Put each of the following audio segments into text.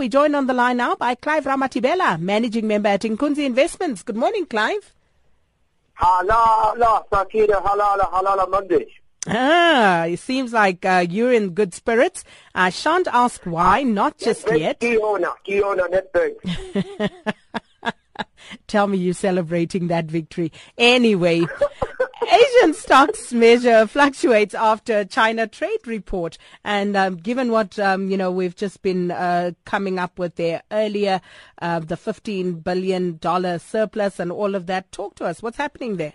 We're joined on the line now by Clive Ramathibela, Managing Member at Inkunzi Investments. Good morning, Clive. Halala, Sakina, halala, halala Monday. Ah, it seems like uh, you're in good spirits. I shan't ask why, not just yet. Kiona, Kiona, Netbank. Tell me you're celebrating that victory. Anyway, stocks measure fluctuates after China trade report, and um, given what um, you know, we've just been uh, coming up with there earlier, uh, the 15 billion dollar surplus and all of that. Talk to us. What's happening there?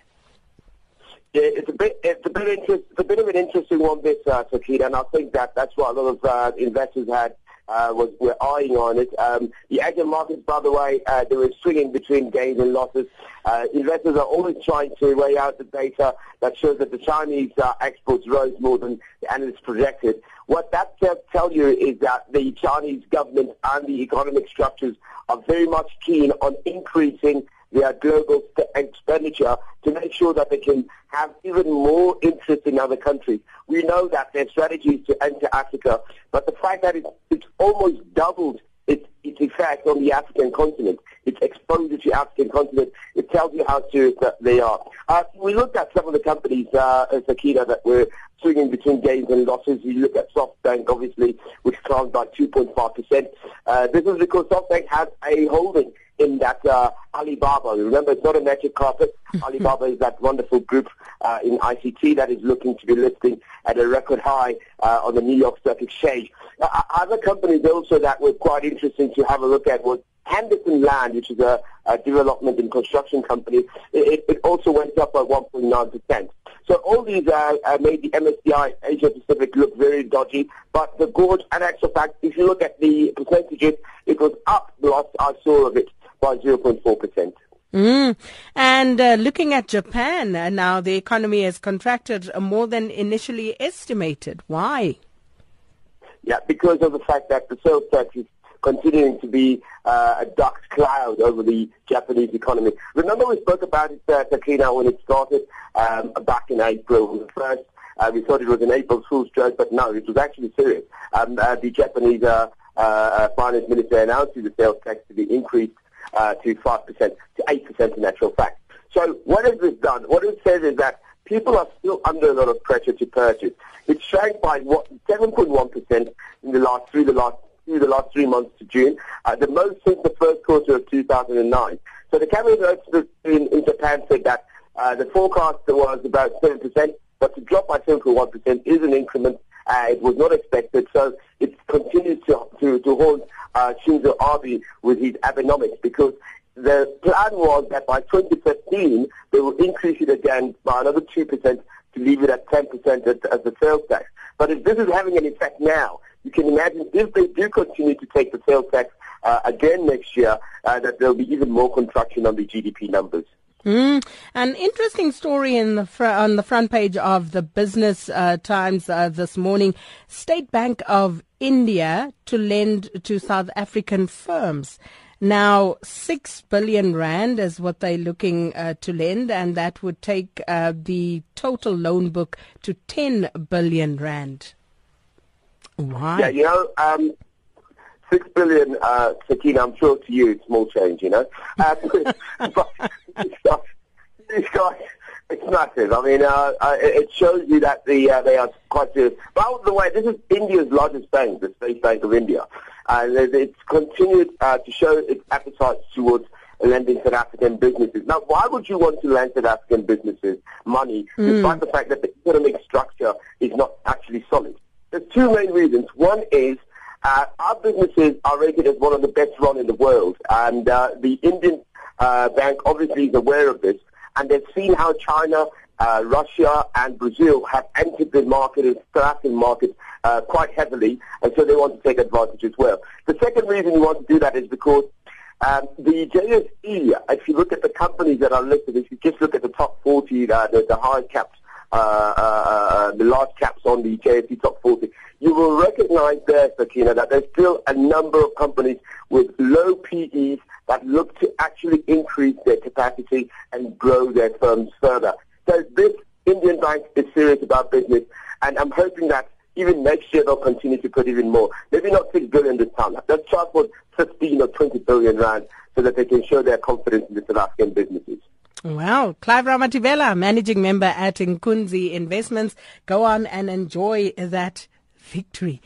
Yeah, it's a bit, it's a bit, it's a bit of an interesting one, this, uh, Sakina, and I think that that's what a lot of uh, investors had uh, was were eyeing on it. Um, the Asian markets, by the way, uh, they were swinging between gains and losses. Uh, investors are always trying to weigh out the data that shows that the Chinese uh, exports rose more than the analysts projected. What that tells tell you is that the Chinese government and the economic structures are very much keen on increasing their global expenditure to make sure that they can have even more interest in other countries. We know that their strategy is to enter Africa, but the fact that it's, it's almost doubled its, its effect on the African continent, its exposure to the African continent, it tells you how serious they are. Uh, we looked at some of the companies, uh, Sakina, that were swinging between gains and losses. You look at SoftBank, obviously, which climbed by 2.5%. Uh, this is because SoftBank has a holding in that uh, Alibaba. Remember, it's not a magic carpet. Alibaba is that wonderful group uh, in ICT that is looking to be listing at a record high uh, on the New York Stock Exchange. Uh, other companies also that were quite interesting to have a look at was Henderson Land, which is a, a development and construction company. It, it, also went up by 1.9%. So all these uh, uh, made the MSCI Asia Pacific look very dodgy. But the gorge and actual fact, if you look at the percentages, it was up the last I saw of it by 0.4%. Mm. And uh, looking at Japan uh, now, the economy has contracted more than initially estimated. Why? Yeah, because of the fact that the sales tax is continuing to be uh, a dark cloud over the Japanese economy. Remember we spoke about it, uh, Takina, when it started um, back in April the first. Uh, we thought it was an April Fool's joke, but no, it was actually serious. Um, uh, the Japanese uh, uh, finance minister announced the sales tax to be increased uh, to 5% to 8% in actual fact. So what has this done? What it says is that people are still under a lot of pressure to purchase. It shrank by what 7.1% in the last through the last through the last three months to June, uh, the most since the first quarter of 2009. So the cabinet expert in, in Japan said that uh, the forecast was about 7%, but to drop by 7.1% is an increment. Uh, it was not expected, so it continues to to, to haunt uh, Shinzo Abe with his Abenomics because the plan was that by 2015 they will increase it again by another 2% to leave it at 10% as, the sales tax. But if this is having an effect now, you can imagine if they do continue to take the sales tax uh, again next year, uh, that there'll be even more contraction on the GDP numbers. Mm. An interesting story in the fr- on the front page of the Business uh, Times uh, this morning. State Bank of India to lend to South African firms. Now, six billion rand is what they're looking uh, to lend, and that would take uh, the total loan book to ten billion rand. Why? Yeah, you know, um, six billion, uh, Sakina, I'm sure to you it's small change, you know. Uh, but these guys, it's massive. I mean, uh, uh, it shows you that the uh, they are quite serious. By the way, this is India's largest bank, the State Bank of India, and it's continued uh, to show its appetite towards lending South African businesses. Now, why would you want to lend South African businesses money, mm. despite the fact that the economic structure is not actually solid? There's two main reasons. One is uh, our businesses are rated as one of the best run in the world, and uh, the Indian uh, bank obviously is aware of this, and they've seen how China, uh, Russia, and Brazil have entered the market, the South market, uh, quite heavily, and so they want to take advantage as well. The second reason you want to do that is because um, the JSE, if you look at the companies that are listed, if you just look at the top 40, uh, the, the high caps, uh, uh, uh, the large caps on the JSE top 40, you will recognize there, Sakina, that there's still a number of companies with low PEs that look to actually increase their capacity and grow their firms further. So this Indian bank is serious about business, and I'm hoping that even next year they'll continue to put even more. Maybe not 6 billion this time. Let's try for 15 or 20 billion rand so that they can show their confidence in the South African businesses. Wow. Clive Ramathibela, managing member at Nkunzi Investments. Go on and enjoy that victory.